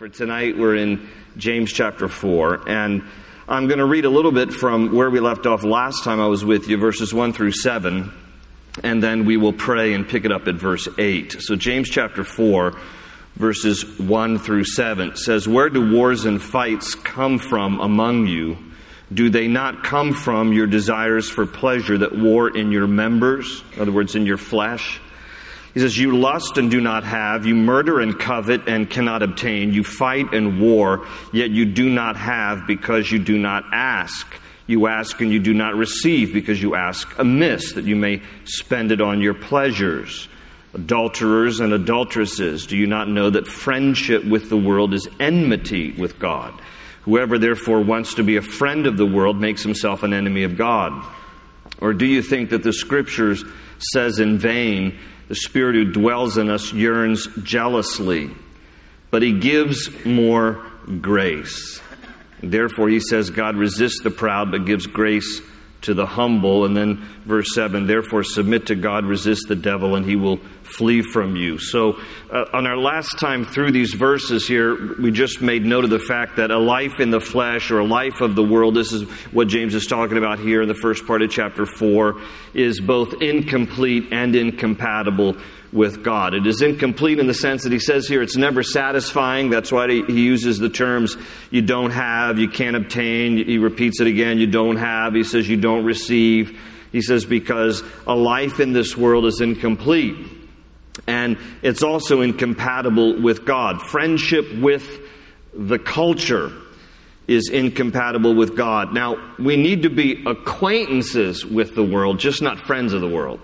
For tonight, we're in James chapter 4, and I'm going to read a little bit from where we left off last time I was with you, verses 1 through 7, and then we will pray and pick it up at verse 8. So, James chapter 4, verses 1 through 7 says, Where do wars and fights come from among you? Do they not come from your desires for pleasure that war in your members, in other words, in your flesh? He says, You lust and do not have, you murder and covet and cannot obtain, you fight and war, yet you do not have because you do not ask. You ask and you do not receive because you ask amiss, that you may spend it on your pleasures. Adulterers and adulteresses, do you not know that friendship with the world is enmity with God? Whoever therefore wants to be a friend of the world makes himself an enemy of God. Or do you think that the scriptures says in vain, the Spirit who dwells in us yearns jealously, but He gives more grace. Therefore, He says, God resists the proud, but gives grace to the humble. And then verse 7 Therefore, submit to God, resist the devil, and he will flee from you. So, uh, on our last time through these verses here, we just made note of the fact that a life in the flesh or a life of the world, this is what James is talking about here in the first part of chapter 4, is both incomplete and incompatible with God. It is incomplete in the sense that he says here it's never satisfying. That's why he uses the terms you don't have, you can't obtain. He repeats it again, you don't have. He says you don't receive. He says because a life in this world is incomplete. And it's also incompatible with God. Friendship with the culture is incompatible with God. Now, we need to be acquaintances with the world, just not friends of the world.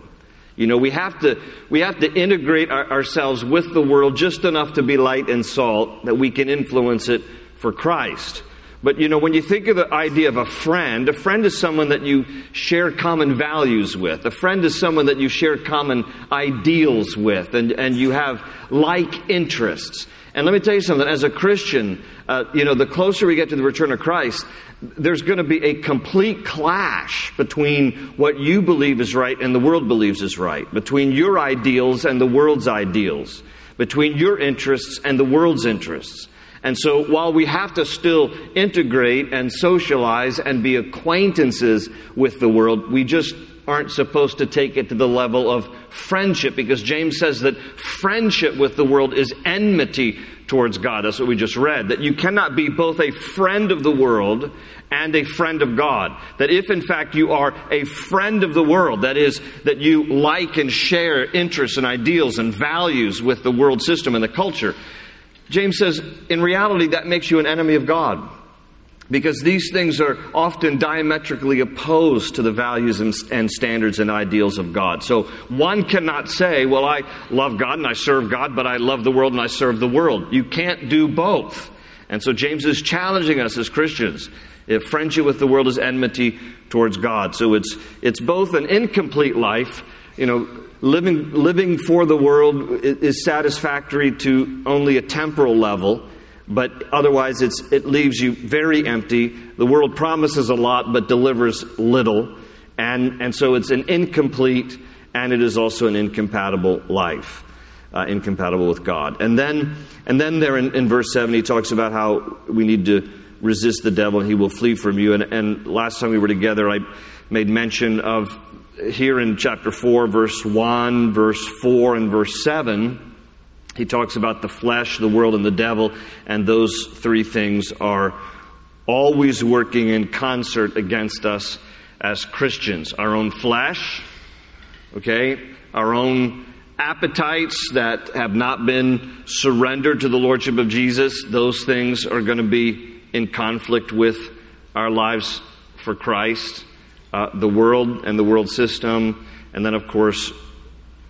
You know, we have to, we have to integrate our, ourselves with the world just enough to be light and salt that we can influence it for Christ. But you know, when you think of the idea of a friend, a friend is someone that you share common values with. A friend is someone that you share common ideals with and, and you have like interests. And let me tell you something, as a Christian, uh, you know, the closer we get to the return of Christ, there's going to be a complete clash between what you believe is right and the world believes is right, between your ideals and the world's ideals, between your interests and the world's interests. And so while we have to still integrate and socialize and be acquaintances with the world, we just aren't supposed to take it to the level of friendship because James says that friendship with the world is enmity towards God. That's what we just read. That you cannot be both a friend of the world and a friend of God. That if in fact you are a friend of the world, that is, that you like and share interests and ideals and values with the world system and the culture, James says, in reality, that makes you an enemy of God. Because these things are often diametrically opposed to the values and, standards and ideals of God. So one cannot say, well, I love God and I serve God, but I love the world and I serve the world. You can't do both. And so James is challenging us as Christians. If friendship with the world is enmity towards God. So it's, it's both an incomplete life, you know, living, living for the world is satisfactory to only a temporal level but otherwise it leaves you very empty. The world promises a lot but delivers little. And, and so it's an incomplete and it is also an incompatible life, uh, incompatible with God. And then, and then there in, in, verse 7, he talks about how we need to resist the devil and he will flee from you. And, and last time we were together, I made mention of here in chapter 4, verse 1, verse 4, and verse 7 he talks about the flesh, the world, and the devil, and those three things are always working in concert against us as Christians. Our own flesh, okay, our own appetites that have not been surrendered to the Lordship of Jesus, those things are going to be in conflict with our lives for Christ. Uh, the world and the world system, and then, of course,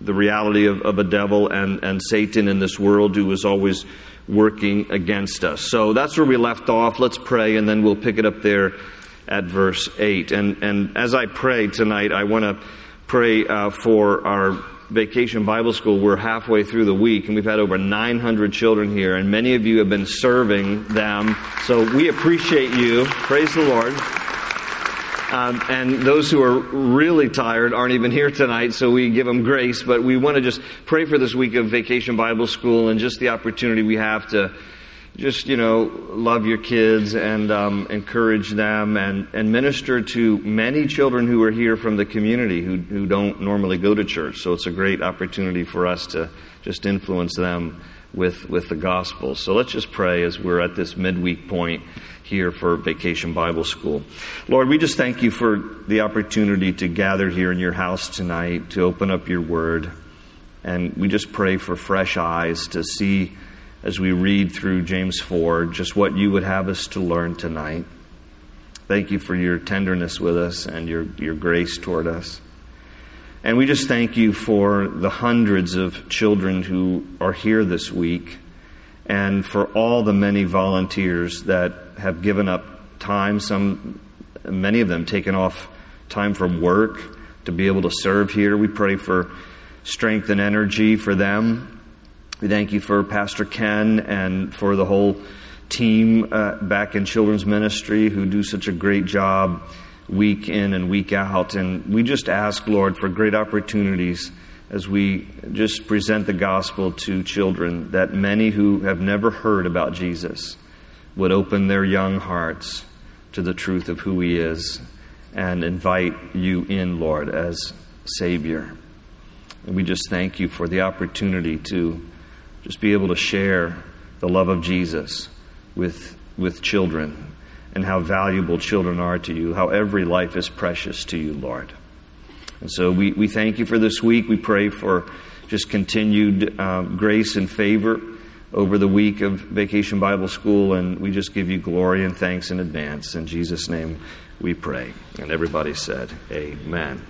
the reality of, of a devil and, and Satan in this world who is always working against us. So that's where we left off. Let's pray, and then we'll pick it up there at verse 8. And, and as I pray tonight, I want to pray uh, for our vacation Bible school. We're halfway through the week, and we've had over 900 children here, and many of you have been serving them. So we appreciate you. Praise the Lord. Um, and those who are really tired aren't even here tonight, so we give them grace. But we want to just pray for this week of Vacation Bible School and just the opportunity we have to just, you know, love your kids and um, encourage them and, and minister to many children who are here from the community who, who don't normally go to church. So it's a great opportunity for us to just influence them with, with the gospel. So let's just pray as we're at this midweek point here for Vacation Bible School. Lord, we just thank you for the opportunity to gather here in your house tonight to open up your word. And we just pray for fresh eyes to see as we read through James 4 just what you would have us to learn tonight. Thank you for your tenderness with us and your, your grace toward us. And we just thank you for the hundreds of children who are here this week and for all the many volunteers that have given up time, some, many of them taken off time from work to be able to serve here. We pray for strength and energy for them. We thank you for Pastor Ken and for the whole team uh, back in children's ministry who do such a great job week in and week out. And we just ask, Lord, for great opportunities as we just present the gospel to children that many who have never heard about Jesus would open their young hearts to the truth of who He is and invite you in, Lord, as Savior. And we just thank you for the opportunity to just be able to share the love of Jesus with, with children and how valuable children are to you, how every life is precious to you, Lord. And so we, we thank you for this week. We pray for just continued um, grace and favor over the week of Vacation Bible School, and we just give you glory and thanks in advance. In Jesus' name we pray. And everybody said, Amen.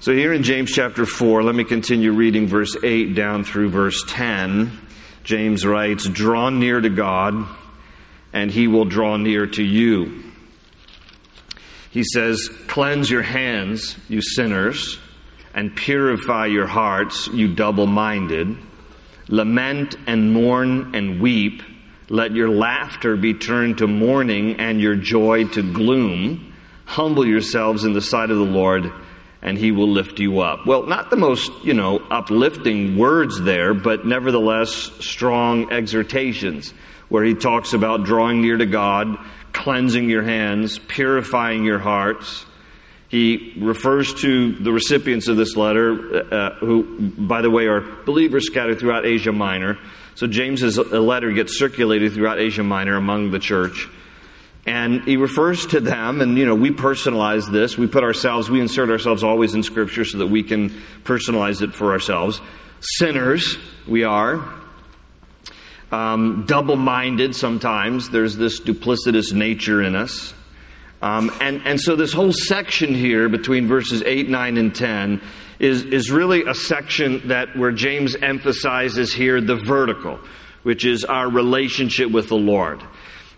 So, here in James chapter 4, let me continue reading verse 8 down through verse 10. James writes, Draw near to God, and he will draw near to you. He says, Cleanse your hands, you sinners, and purify your hearts, you double minded. Lament and mourn and weep. Let your laughter be turned to mourning and your joy to gloom. Humble yourselves in the sight of the Lord, and he will lift you up. Well, not the most, you know, uplifting words there, but nevertheless strong exhortations where he talks about drawing near to God, cleansing your hands, purifying your hearts. He refers to the recipients of this letter, uh, who, by the way, are believers scattered throughout Asia Minor. So James's letter gets circulated throughout Asia Minor among the church. And he refers to them, and you know, we personalize this. We put ourselves, we insert ourselves always in Scripture so that we can personalize it for ourselves. Sinners, we are um, double minded sometimes. There's this duplicitous nature in us. Um, and, and so, this whole section here between verses 8, 9, and 10 is, is really a section that where James emphasizes here the vertical, which is our relationship with the Lord.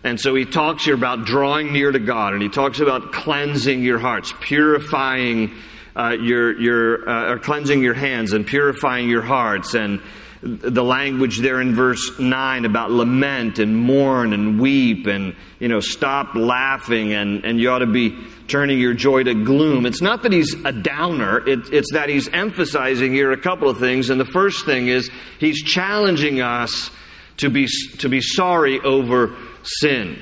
And so he talks here about drawing near to God, and he talks about cleansing your hearts, purifying uh, your, your, uh, or cleansing your hands and purifying your hearts, and the language there in verse 9 about lament and mourn and weep and, you know, stop laughing and, and you ought to be turning your joy to gloom. It's not that he's a downer, it, it's that he's emphasizing here a couple of things. And the first thing is he's challenging us to be, to be sorry over sin.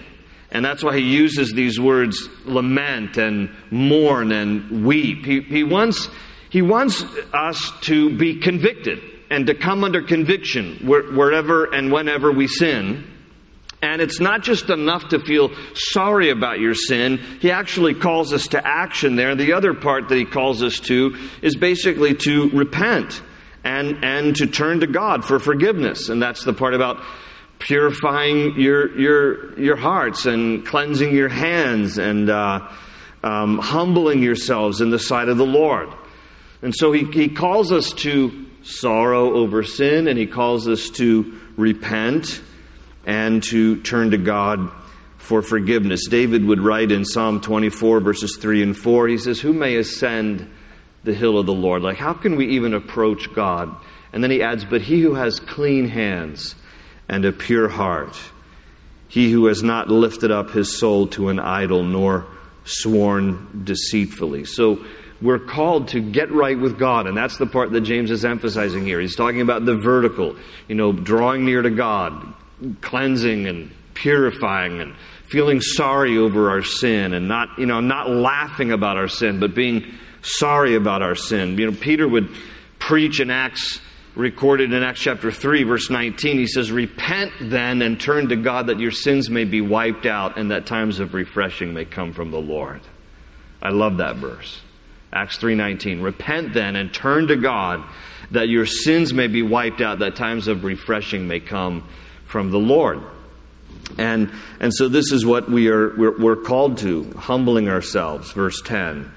And that's why he uses these words lament and mourn and weep. He, he, wants, he wants us to be convicted and to come under conviction wherever and whenever we sin. And it's not just enough to feel sorry about your sin. He actually calls us to action there. The other part that he calls us to is basically to repent and, and to turn to God for forgiveness. And that's the part about purifying your, your, your hearts and cleansing your hands and uh, um, humbling yourselves in the sight of the Lord. And so he, he calls us to sorrow over sin, and he calls us to repent and to turn to God for forgiveness. David would write in Psalm 24, verses 3 and 4, he says, Who may ascend the hill of the Lord? Like, how can we even approach God? And then he adds, But he who has clean hands and a pure heart, he who has not lifted up his soul to an idol nor sworn deceitfully. So, we're called to get right with God, and that's the part that James is emphasizing here. He's talking about the vertical, you know, drawing near to God, cleansing and purifying and feeling sorry over our sin and not, you know, not laughing about our sin, but being sorry about our sin. You know, Peter would preach in Acts, recorded in Acts chapter 3, verse 19. He says, Repent then and turn to God that your sins may be wiped out and that times of refreshing may come from the Lord. I love that verse. Acts 3:19. Repent then and turn to God that your sins may be wiped out, that times of refreshing may come from the Lord. And, and so this is what we are, we're, we're called to, humbling ourselves, verse 10,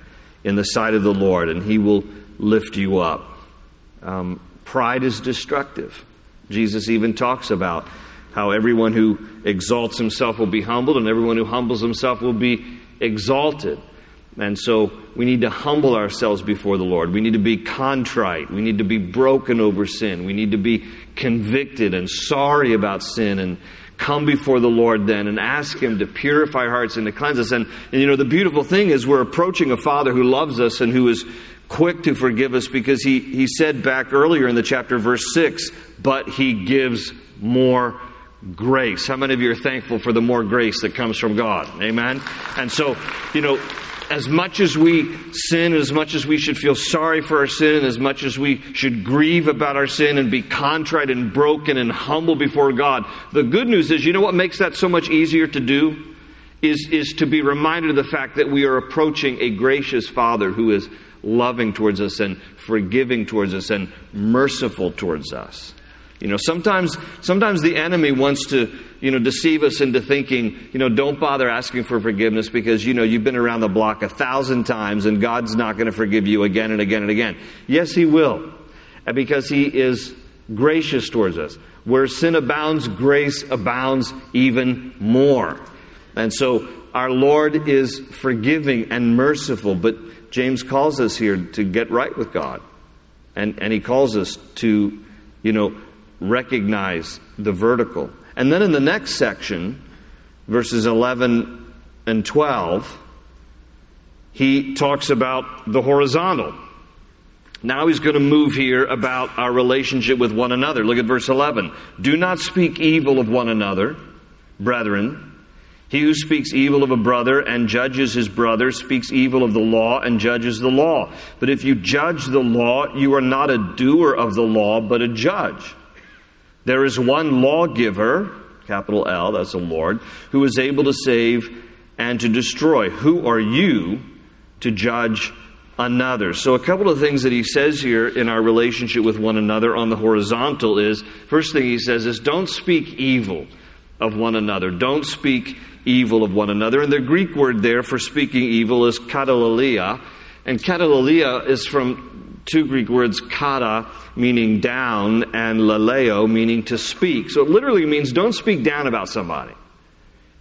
in the sight of the Lord, and he will lift you up. Um, pride is destructive. Jesus even talks about how everyone who exalts himself will be humbled, and everyone who humbles himself will be exalted. And so we need to humble ourselves before the Lord. We need to be contrite. We need to be broken over sin. We need to be convicted and sorry about sin and come before the Lord then and ask Him to purify hearts and to cleanse us. And, and you know, the beautiful thing is we're approaching a Father who loves us and who is quick to forgive us because He, he said back earlier in the chapter, verse 6, but He gives more grace. How many of you are thankful for the more grace that comes from God? Amen? And so, you know, as much as we sin, as much as we should feel sorry for our sin, as much as we should grieve about our sin and be contrite and broken and humble before God, the good news is, you know what makes that so much easier to do? Is, is to be reminded of the fact that we are approaching a gracious Father who is loving towards us and forgiving towards us and merciful towards us. You know, sometimes, sometimes the enemy wants to, you know, deceive us into thinking, you know, don't bother asking for forgiveness because, you know, you've been around the block a thousand times and God's not going to forgive you again and again and again. Yes, He will. And because He is gracious towards us. Where sin abounds, grace abounds even more. And so our Lord is forgiving and merciful, but James calls us here to get right with God. And, and he calls us to, you know, recognize the vertical. And then in the next section, verses 11 and 12, he talks about the horizontal. Now he's going to move here about our relationship with one another. Look at verse 11. Do not speak evil of one another, brethren. He who speaks evil of a brother and judges his brother speaks evil of the law and judges the law. But if you judge the law, you are not a doer of the law, but a judge. There is one lawgiver, capital L, that's the Lord, who is able to save and to destroy. Who are you to judge another? So, a couple of things that he says here in our relationship with one another on the horizontal is first thing he says is don't speak evil of one another. Don't speak evil of one another. And the Greek word there for speaking evil is katalalia. And katalalia is from two Greek words, kata, meaning down, and laleo, meaning to speak. So it literally means don't speak down about somebody.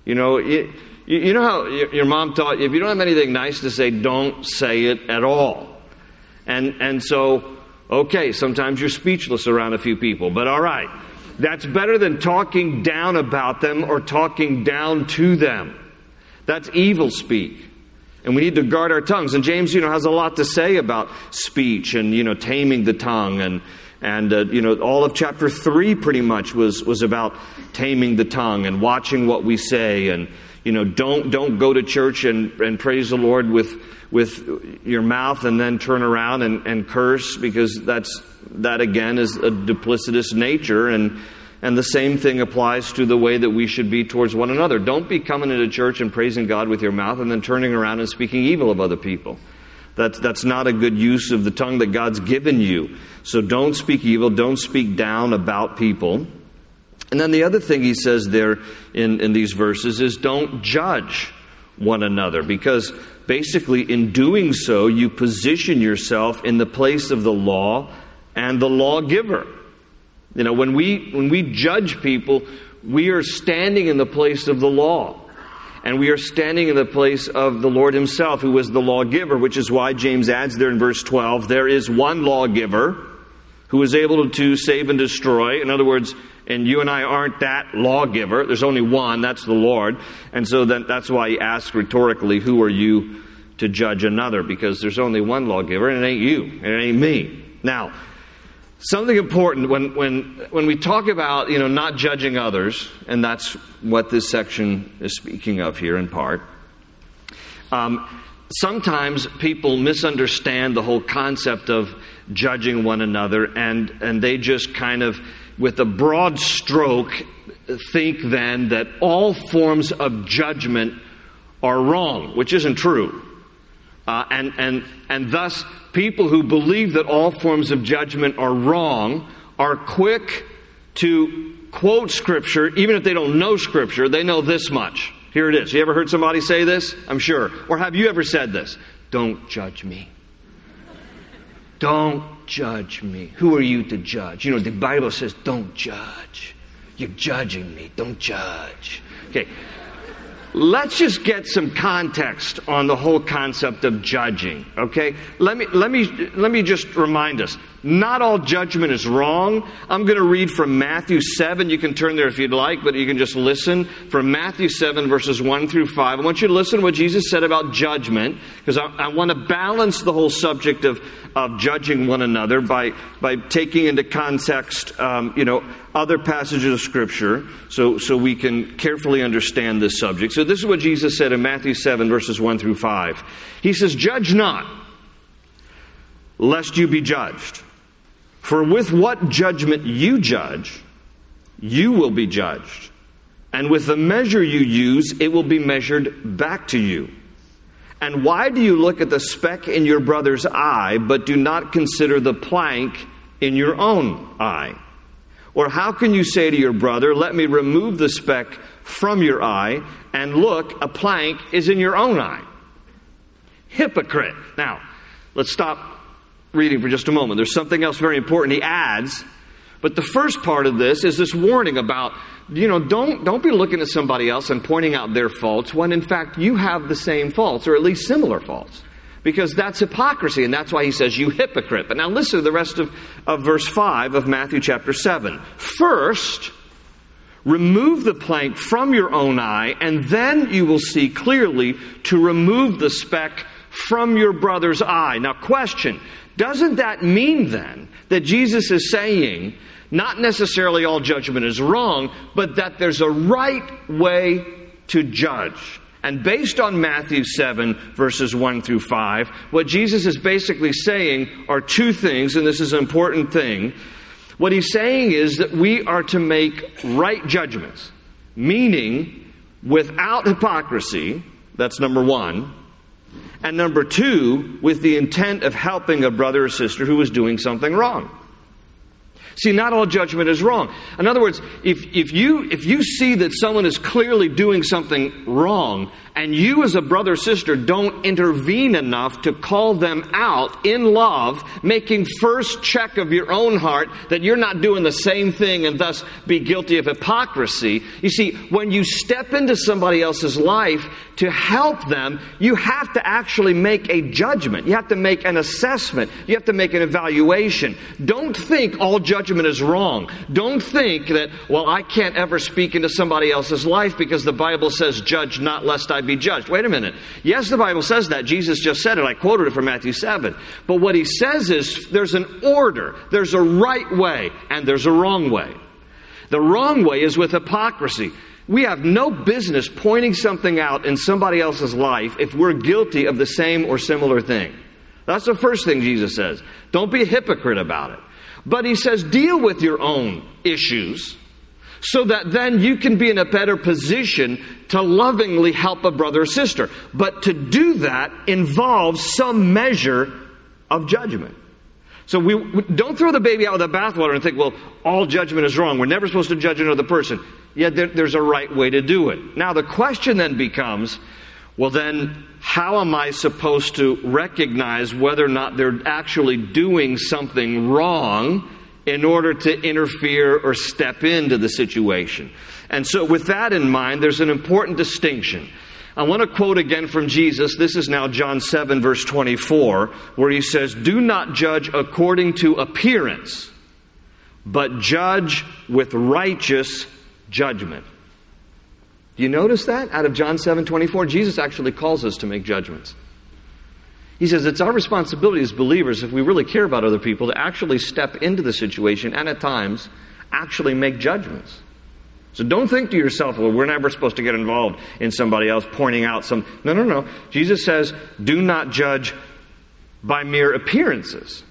You know, you, you know how your mom taught if you don't have anything nice to say, don't say it at all. And, and so, okay, sometimes you're speechless around a few people, but all right. That's better than talking down about them or talking down to them. That's evil speak. And we need to guard our tongues. And James, you know, has a lot to say about speech and, you know, taming the tongue. And, and uh, you know, all of chapter 3 pretty much was, was about taming the tongue and watching what we say. And, you know, don't, don't go to church and, and praise the Lord with, with your mouth and then turn around and, and curse because that's, that again is a duplicitous nature. And, and the same thing applies to the way that we should be towards one another. Don't be coming into church and praising God with your mouth and then turning around and speaking evil of other people. That's, that's not a good use of the tongue that God's given you. So don't speak evil, don't speak down about people. And then the other thing he says there in, in these verses is don't judge one another because basically in doing so you position yourself in the place of the law and the lawgiver. You know, when we, when we judge people, we are standing in the place of the law. And we are standing in the place of the Lord Himself, who is the lawgiver, which is why James adds there in verse 12 there is one lawgiver who is able to save and destroy. In other words, and you and I aren't that lawgiver. There's only one, that's the Lord. And so then that's why he asks rhetorically, Who are you to judge another? Because there's only one lawgiver, and it ain't you, and it ain't me. Now, Something important when, when, when we talk about, you know, not judging others, and that's what this section is speaking of here in part. Um, sometimes people misunderstand the whole concept of judging one another, and, and they just kind of, with a broad stroke, think then that all forms of judgment are wrong, which isn't true. Uh, and, and, and thus, people who believe that all forms of judgment are wrong are quick to quote Scripture, even if they don't know Scripture, they know this much. Here it is. You ever heard somebody say this? I'm sure. Or have you ever said this? Don't judge me. Don't judge me. Who are you to judge? You know, the Bible says, don't judge. You're judging me. Don't judge. Okay. Let's just get some context on the whole concept of judging, okay? Let me, let me, let me just remind us. Not all judgment is wrong. I'm going to read from Matthew 7. You can turn there if you'd like, but you can just listen from Matthew 7, verses 1 through 5. I want you to listen to what Jesus said about judgment, because I, I want to balance the whole subject of, of judging one another by, by taking into context, um, you know, other passages of Scripture so, so we can carefully understand this subject. So, this is what Jesus said in Matthew 7, verses 1 through 5. He says, Judge not, lest you be judged. For with what judgment you judge, you will be judged. And with the measure you use, it will be measured back to you. And why do you look at the speck in your brother's eye, but do not consider the plank in your own eye? Or how can you say to your brother, Let me remove the speck from your eye, and look, a plank is in your own eye? Hypocrite. Now, let's stop reading for just a moment. There's something else very important he adds. But the first part of this is this warning about, you know, don't, don't be looking at somebody else and pointing out their faults when in fact you have the same faults, or at least similar faults because that's hypocrisy, and that's why he says, You hypocrite. But now listen to the rest of, of verse 5 of Matthew chapter 7. First, remove the plank from your own eye, and then you will see clearly to remove the speck from your brother's eye. Now, question Doesn't that mean then that Jesus is saying, not necessarily all judgment is wrong, but that there's a right way to judge? And based on Matthew 7, verses 1 through 5, what Jesus is basically saying are two things, and this is an important thing. What he's saying is that we are to make right judgments, meaning without hypocrisy, that's number one. And number two, with the intent of helping a brother or sister who is doing something wrong. See, not all judgment is wrong. In other words, if, if, you, if you see that someone is clearly doing something wrong, and you as a brother or sister don't intervene enough to call them out in love, making first check of your own heart that you're not doing the same thing and thus be guilty of hypocrisy. You see, when you step into somebody else's life to help them, you have to actually make a judgment. You have to make an assessment. You have to make an evaluation. Don't think all judgment is wrong. Don't think that, well, I can't ever speak into somebody else's life because the Bible says, judge not lest I be judged. Wait a minute. Yes, the Bible says that. Jesus just said it. I quoted it from Matthew 7. But what he says is there's an order, there's a right way, and there's a wrong way. The wrong way is with hypocrisy. We have no business pointing something out in somebody else's life if we're guilty of the same or similar thing. That's the first thing Jesus says. Don't be a hypocrite about it. But he says, deal with your own issues so that then you can be in a better position to lovingly help a brother or sister. But to do that involves some measure of judgment. So we, we don't throw the baby out with the bathwater and think, well, all judgment is wrong. We're never supposed to judge another person. Yet there, there's a right way to do it. Now the question then becomes, well, then, how am I supposed to recognize whether or not they're actually doing something wrong in order to interfere or step into the situation. And so, with that in mind, there's an important distinction. I want to quote again from Jesus. This is now John 7, verse 24, where he says, Do not judge according to appearance, but judge with righteous judgment. Do you notice that? Out of John 7, 24, Jesus actually calls us to make judgments. He says it's our responsibility as believers, if we really care about other people, to actually step into the situation and at times actually make judgments. So don't think to yourself, well, we're never supposed to get involved in somebody else pointing out some. No, no, no. Jesus says, do not judge by mere appearances,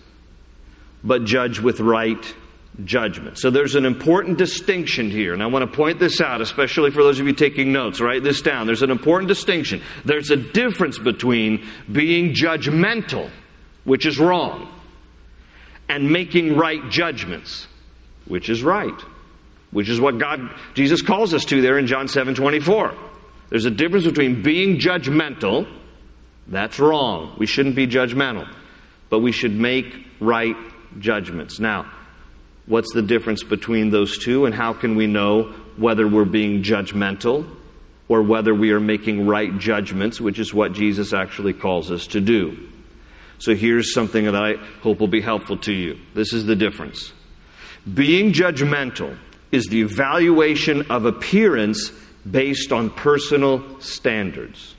but judge with right judgment. So there's an important distinction here, and I want to point this out, especially for those of you taking notes. Write this down. There's an important distinction. There's a difference between being judgmental, which is wrong, and making right judgments, which is right which is what God, Jesus calls us to there in John 7 24. There's a difference between being judgmental, that's wrong. We shouldn't be judgmental, but we should make right judgments. Now, what's the difference between those two, and how can we know whether we're being judgmental or whether we are making right judgments, which is what Jesus actually calls us to do? So here's something that I hope will be helpful to you. This is the difference. Being judgmental is the evaluation of appearance based on personal standards.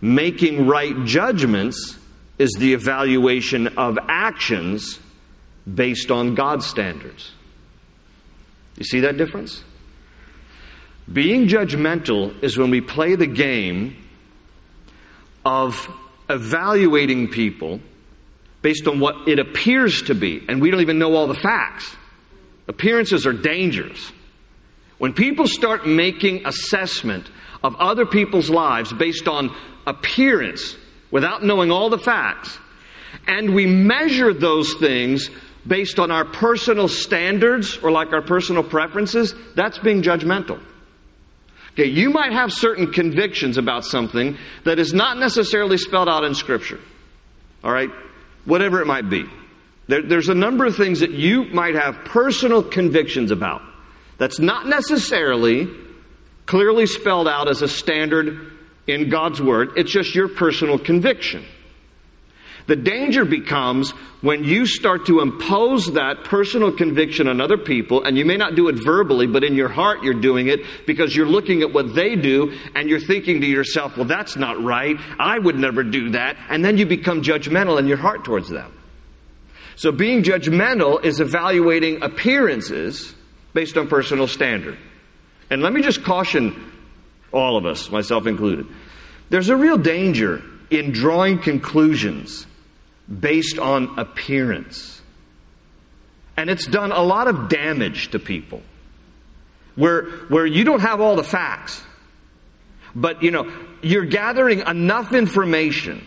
Making right judgments is the evaluation of actions based on God's standards. You see that difference? Being judgmental is when we play the game of evaluating people based on what it appears to be, and we don't even know all the facts. Appearances are dangerous. When people start making assessment of other people's lives based on appearance without knowing all the facts, and we measure those things based on our personal standards or like our personal preferences, that's being judgmental. Okay, you might have certain convictions about something that is not necessarily spelled out in Scripture. All right? Whatever it might be. There, there's a number of things that you might have personal convictions about that's not necessarily clearly spelled out as a standard in God's Word. It's just your personal conviction. The danger becomes when you start to impose that personal conviction on other people, and you may not do it verbally, but in your heart you're doing it because you're looking at what they do and you're thinking to yourself, well, that's not right. I would never do that. And then you become judgmental in your heart towards them. So being judgmental is evaluating appearances based on personal standard. And let me just caution all of us, myself included. There's a real danger in drawing conclusions based on appearance. And it's done a lot of damage to people. Where, where you don't have all the facts, but you know, you're gathering enough information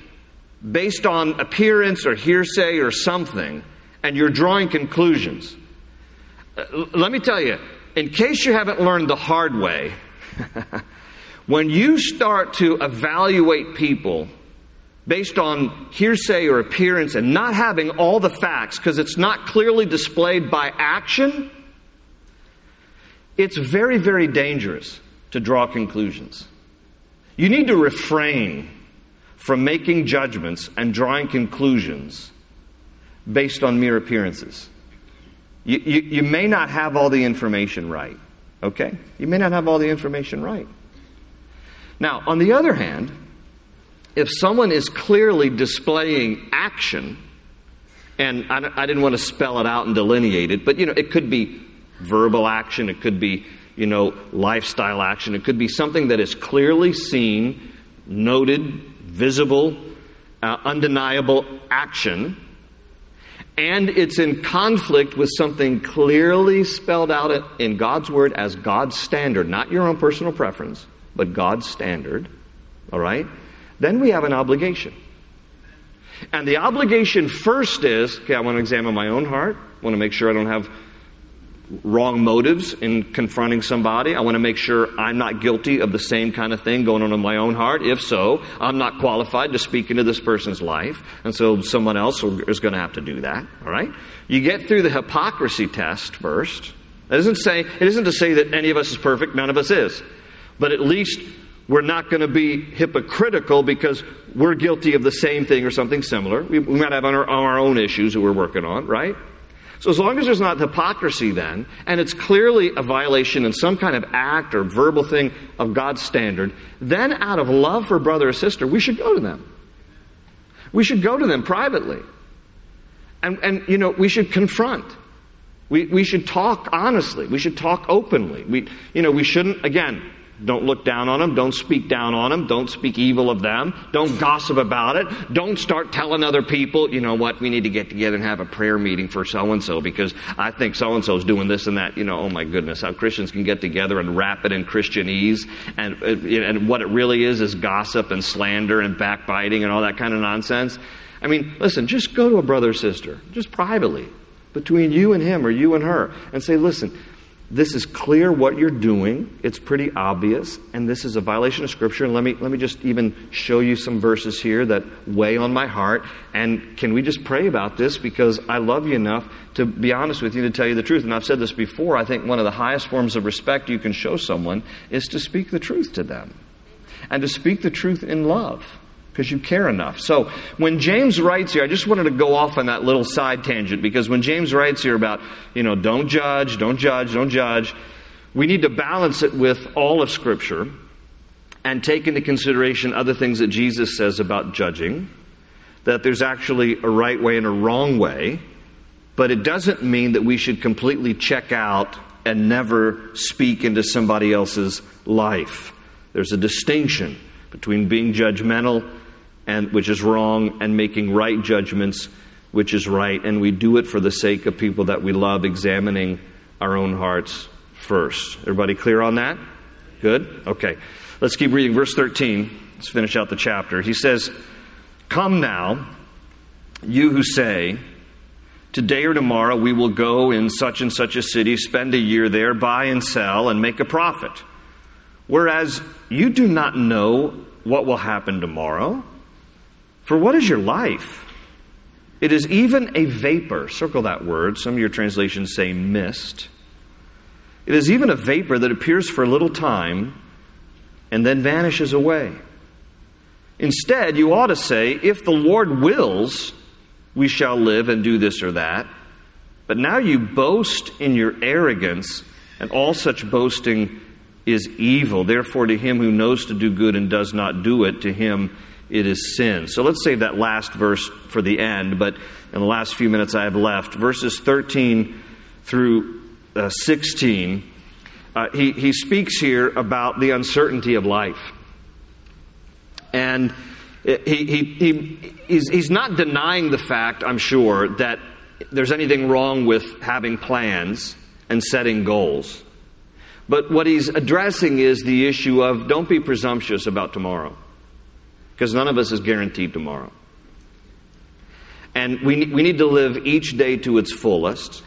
based on appearance or hearsay or something, and you're drawing conclusions. Uh, let me tell you, in case you haven't learned the hard way, when you start to evaluate people based on hearsay or appearance and not having all the facts because it's not clearly displayed by action, it's very, very dangerous to draw conclusions. You need to refrain from making judgments and drawing conclusions based on mere appearances. You, you, you, may not have all the information right, okay? You may not have all the information right. Now, on the other hand, if someone is clearly displaying action, and I, I didn't want to spell it out and delineate it, but you know, it could be verbal action, it could be, you know, lifestyle action, it could be something that is clearly seen, noted, visible, uh, undeniable action, and it's in conflict with something clearly spelled out in God's Word as God's standard, not your own personal preference, but God's standard, all right, then we have an obligation. And the obligation first is okay, I want to examine my own heart, I want to make sure I don't have wrong motives in confronting somebody. I want to make sure I'm not guilty of the same kind of thing going on in my own heart. If so, I'm not qualified to speak into this person's life. And so someone else is going to have to do that. All right? You get through the hypocrisy test first. That doesn't say, it isn't to say that any of us is perfect. None of us is. But at least we're not going to be hypocritical because we're guilty of the same thing or something similar. We, we might have our, our own issues that we're working on, right? So as long as there's not hypocrisy then, and it's clearly a violation in some kind of act or verbal thing of God's standard, then out of love for brother or sister, we should go to them. we should go to them privately. And, and you know, we should confront. We, we should talk honestly. We should talk openly. We, you know, we shouldn't, again, don't look down on them. Don't speak down on them. Don't speak evil of them. Don't gossip about it. Don't start telling other people, you know what, we need to get together and have a prayer meeting for so and so because I think so and so is doing this and that. You know, oh my goodness, how Christians can get together and wrap it in Christianese. And, uh, and what it really is is gossip and slander and backbiting and all that kind of nonsense. I mean, listen, just go to a brother or sister, just privately, between you and him or you and her, and say, listen, this is clear what you're doing. It's pretty obvious, and this is a violation of Scripture. And let me, let me just even show you some verses here that weigh on my heart. And can we just pray about this? Because I love you enough to be honest with you to tell you the truth. And I've said this before. I think one of the highest forms of respect you can show someone is to speak the truth to them and to speak the truth in love because you care enough. So when James writes here, I just wanted to go off on that little side tangent because when James writes here about, you know, don't judge, don't judge, don't judge, we need to balance it with all of Scripture and take into consideration other things that Jesus says about judging, that there's actually a right way and a wrong way, but it doesn't mean that we should completely check out and never speak into somebody else's life. There's a distinction between being judgmental and which is wrong, and making right judgments, which is right. And we do it for the sake of people that we love, examining our own hearts first. Everybody clear on that? Good? Okay. Let's keep reading. Verse 13. Let's finish out the chapter. He says, Come now, you who say, Today or tomorrow we will go in such and such a city, spend a year there, buy and sell, and make a profit. Whereas you do not know what will happen tomorrow. For what is your life? It is even a vapor. Circle that word. Some of your translations say mist. It is even a vapor that appears for a little time and then vanishes away. Instead, you ought to say, if the Lord wills, we shall live and do this or that. But now you boast in your arrogance, and all such boasting is evil. Therefore, to him who knows to do good and does not do it, to him it is sin. So let's save that last verse for the end, but in the last few minutes I have left, verses 13 through uh, 16, uh, he, he speaks here about the uncertainty of life. And he, he, he, he's, he's not denying the fact, I'm sure, that there's anything wrong with having plans and setting goals. But what he's addressing is the issue of don't be presumptuous about tomorrow because none of us is guaranteed tomorrow. And we, we need to live each day to its fullest.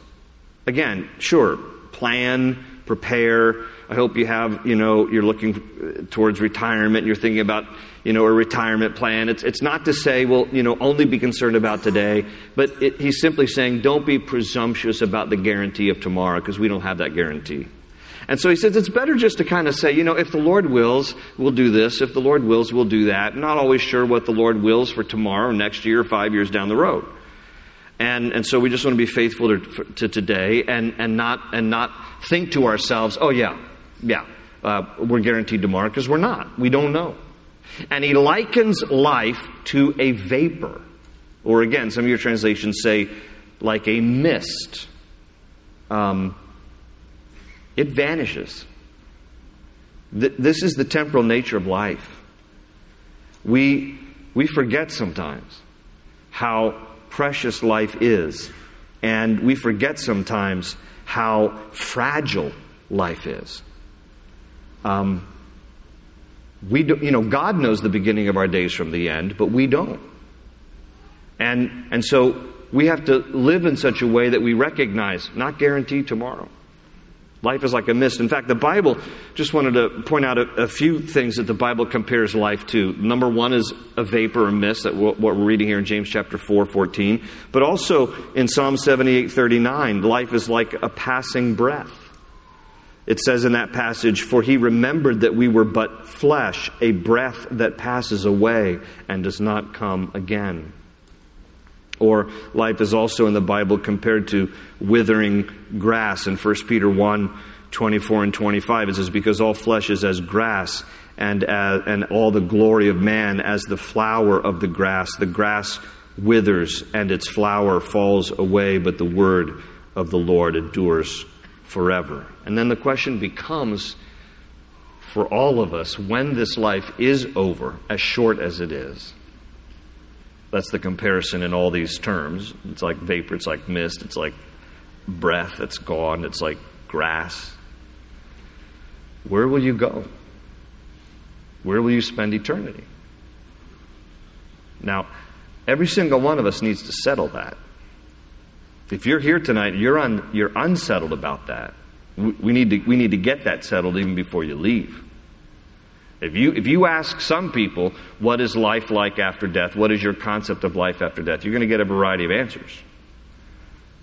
Again, sure, plan, prepare. I hope you have, you know, you're looking uh, towards retirement, you're thinking about, you know, a retirement plan. It's, it's not to say, well, you know, only be concerned about today, but it, he's simply saying don't be presumptuous about the guarantee of tomorrow because we don't have that guarantee. And so he says it's better just to kind of say, you know, if the Lord wills, we'll do this. If the Lord wills, we'll do that. Not always sure what the Lord wills for tomorrow, next year, five years down the road. And, and so we just want to be faithful to, to today and, and, not, and not think to ourselves, oh, yeah, yeah, uh, we're guaranteed tomorrow, because we're not. We don't know. And he likens life to a vapor. Or again, some of your translations say, like a mist. Um, it vanishes. This is the temporal nature of life. We, we forget sometimes how precious life is, and we forget sometimes how fragile life is. Um, we do, you know, God knows the beginning of our days from the end, but we don't. And, and so we have to live in such a way that we recognize, not guaranteed tomorrow. Life is like a mist. In fact, the Bible, just wanted to point out a, a, few things that the Bible compares life to. Number one is a vapor or mist, that what we're reading here in James chapter 4, 14. But also in Psalm 78, 39, life is like a passing breath. It says in that passage, For he remembered that we were but flesh, a breath that passes away and does not come again. Or life is also in the Bible compared to withering grass in 1 Peter 1 24 and 25. It says, Because all flesh is as grass, and, as, and all the glory of man as the flower of the grass. The grass withers, and its flower falls away, but the word of the Lord endures forever. And then the question becomes for all of us when this life is over, as short as it is. That's the comparison in all these terms. It's like vapor, it's like mist, it's like breath that's gone, it's like grass. Where will you go? Where will you spend eternity? Now, every single one of us needs to settle that. If you're here tonight, you're, un, you're unsettled about that. We, we, need to, we need to get that settled even before you leave. If you, if you ask some people, what is life like after death? What is your concept of life after death? You're going to get a variety of answers.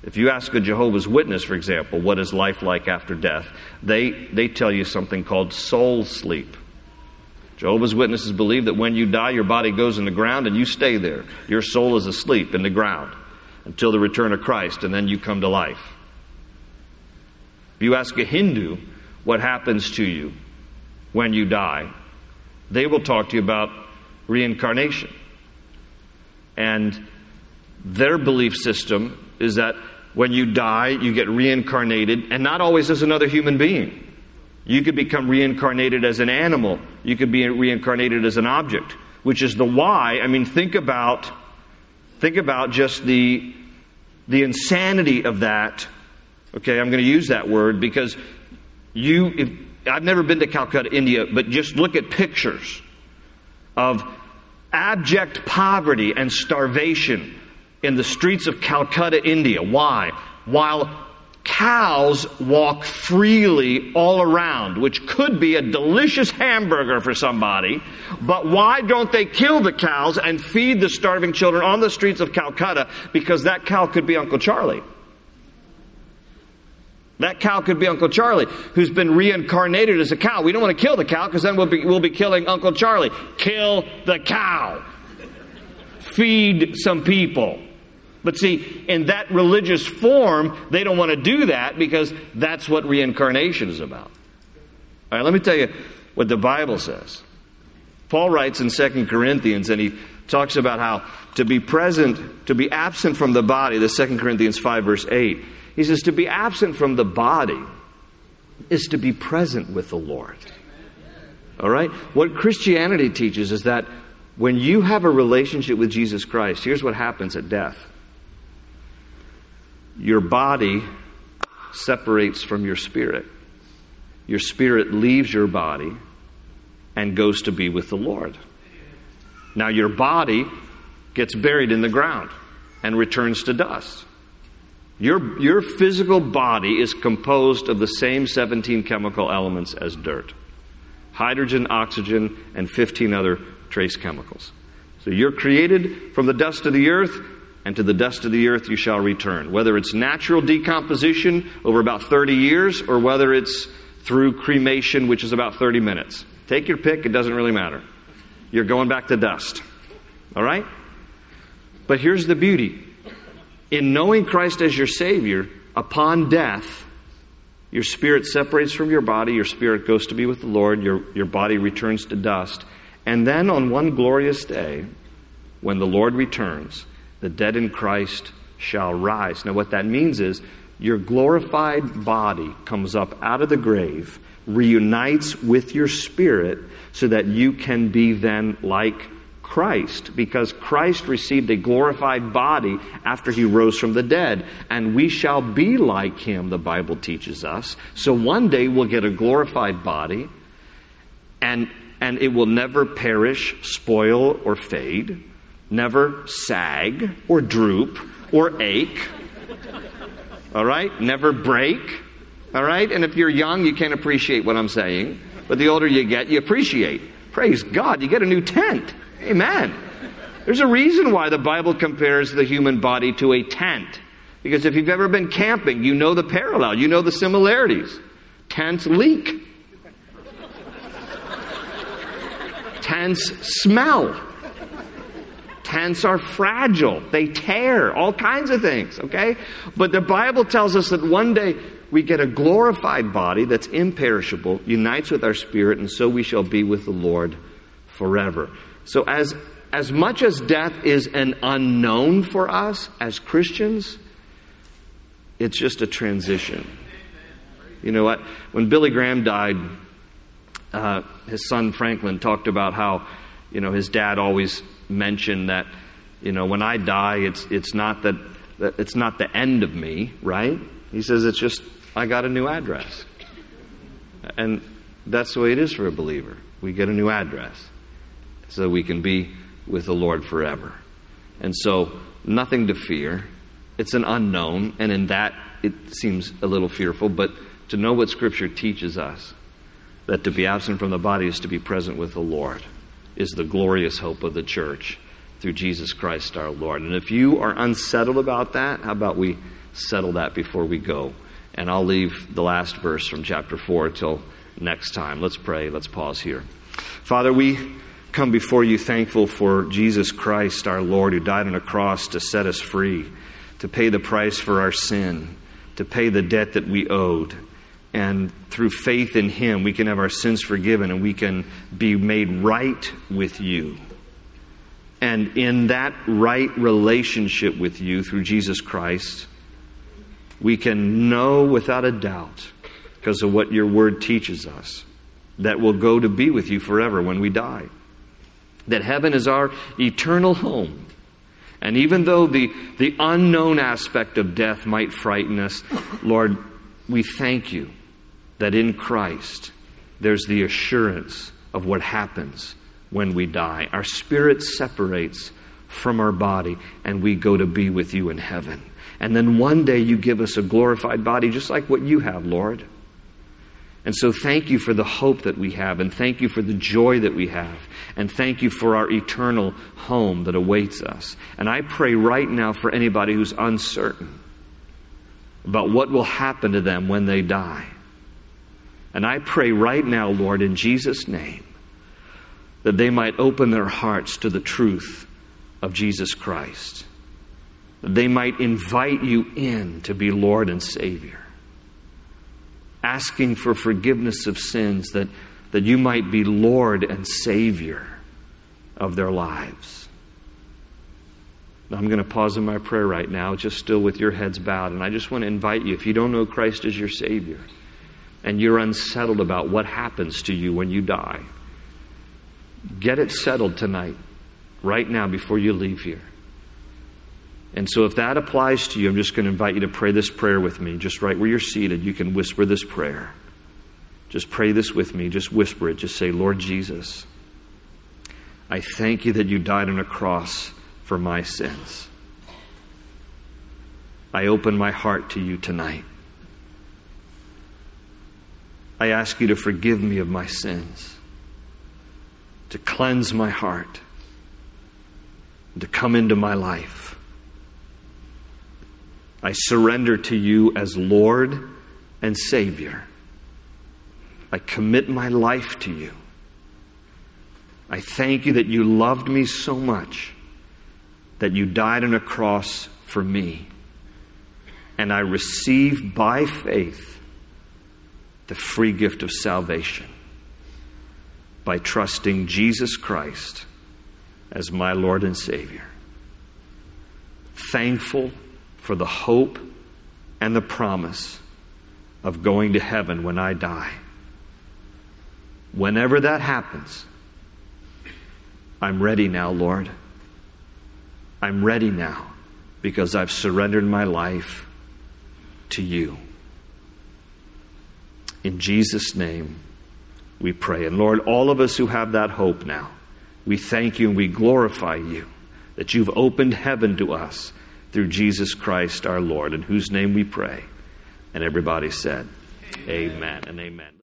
If you ask a Jehovah's Witness, for example, what is life like after death, they, they tell you something called soul sleep. Jehovah's Witnesses believe that when you die, your body goes in the ground and you stay there. Your soul is asleep in the ground until the return of Christ, and then you come to life. If you ask a Hindu what happens to you when you die, they will talk to you about reincarnation. And their belief system is that when you die, you get reincarnated, and not always as another human being. You could become reincarnated as an animal. You could be reincarnated as an object, which is the why. I mean, think about, think about just the, the insanity of that. Okay, I'm going to use that word because you, if, I've never been to Calcutta, India, but just look at pictures of abject poverty and starvation in the streets of Calcutta, India. Why? While cows walk freely all around, which could be a delicious hamburger for somebody, but why don't they kill the cows and feed the starving children on the streets of Calcutta? Because that cow could be Uncle Charlie. That cow could be Uncle Charlie, who's been reincarnated as a cow. We don't want to kill the cow because then we'll be, we'll be killing Uncle Charlie. Kill the cow. Feed some people. But see, in that religious form, they don't want to do that because that's what reincarnation is about. All right, let me tell you what the Bible says. Paul writes in 2 Corinthians, and he talks about how to be present, to be absent from the body, the 2 Corinthians 5, verse 8. He says, to be absent from the body is to be present with the Lord. All right? What Christianity teaches is that when you have a relationship with Jesus Christ, here's what happens at death your body separates from your spirit. Your spirit leaves your body and goes to be with the Lord. Now, your body gets buried in the ground and returns to dust. Your, your physical body is composed of the same 17 chemical elements as dirt hydrogen, oxygen, and 15 other trace chemicals. So you're created from the dust of the earth, and to the dust of the earth you shall return. Whether it's natural decomposition over about 30 years, or whether it's through cremation, which is about 30 minutes. Take your pick, it doesn't really matter. You're going back to dust. All right? But here's the beauty in knowing Christ as your Savior, upon death, your spirit separates from your body, your spirit goes to be with the Lord, your, your body returns to dust. And then on one glorious day, when the Lord returns, the dead in Christ shall rise. Now, what that means is your glorified body comes up out of the grave, reunites with your spirit, so that you can be then like Christ because Christ received a glorified body after he rose from the dead. And we shall be like him, the Bible teaches us. So one day we'll get a glorified body and, and it will never perish, spoil, or fade, never sag or droop or ache. All right? Never break. All right? And if you're young, you can't appreciate what I'm saying. But the older you get, you appreciate. Praise God, you get a new tent. Amen. There's a reason why the Bible compares the human body to a tent. Because if you've ever been camping, you know the parallel, you know the similarities. Tents leak. Tents smell. Tents are fragile. They tear. All kinds of things, okay? But the Bible tells us that one day we get a glorified body that's imperishable, unites with our spirit, and so we shall be with the Lord forever. So, as, as much as death is an unknown for us as Christians, it's just a transition. You know what? When Billy Graham died, uh, his son Franklin talked about how, you know, his dad always mentioned that, you know, when I die, it's, it's not that, that it's not the end of me, right? He says it's just I got a new address. And that's the way it is for a believer. We get a new address so we can be with the Lord forever. And so, nothing to fear. It's an unknown, and in that it seems a little fearful, but to know what Scripture teaches us that to be absent from the body is to be present with the Lord is the glorious hope of the church through Jesus Christ our Lord. And if you are unsettled about that, how about we settle that before we go? And I'll leave the last verse from chapter 4 till next time. Let's pray. Let's pause here. Father, we come before you thankful for Jesus Christ, our Lord, who died on a cross to set us free, to pay the price for our sin, to pay the debt that we owed. And through faith in Him, we can have our sins forgiven and we can be made right with you. And in that right relationship with you through Jesus Christ, we can know without a doubt, because of what your word teaches us, that we'll go to be with you forever when we die. That heaven is our eternal home. And even though the, the unknown aspect of death might frighten us, Lord, we thank you that in Christ there's the assurance of what happens when we die. Our spirit separates from our body, and we go to be with you in heaven. And then one day you give us a glorified body just like what you have, Lord. And so thank you for the hope that we have, and thank you for the joy that we have, and thank you for our eternal home that awaits us. And I pray right now for anybody who's uncertain about what will happen to them when they die. And I pray right now, Lord, in Jesus' name, that they might open their hearts to the truth of Jesus Christ that they might invite you in to be Lord and Savior, asking for forgiveness of sins that, that you might be Lord and Savior of their lives. I'm going to pause in my prayer right now, just still with your heads bowed, and I just want to invite you, if you don't know Christ as your Savior, and you're unsettled about what happens to you when you die, get it settled tonight, right now, before you leave here. And so, if that applies to you, I'm just going to invite you to pray this prayer with me. Just right where you're seated, you can whisper this prayer. Just pray this with me. Just whisper it. Just say, Lord Jesus, I thank you that you died on a cross for my sins. I open my heart to you tonight. I ask you to forgive me of my sins, to cleanse my heart, to come into my life. I surrender to you as Lord and Savior. I commit my life to you. I thank you that you loved me so much that you died on a cross for me. And I receive by faith the free gift of salvation by trusting Jesus Christ as my Lord and Savior. Thankful for the hope and the promise of going to heaven when I die. Whenever that happens, I'm ready now, Lord. I'm ready now because I've surrendered my life to you. In Jesus' name, we pray. And Lord, all of us who have that hope now, we thank you and we glorify you that you've opened heaven to us through Jesus Christ our Lord, in whose name we pray. And everybody said, Amen, amen and amen.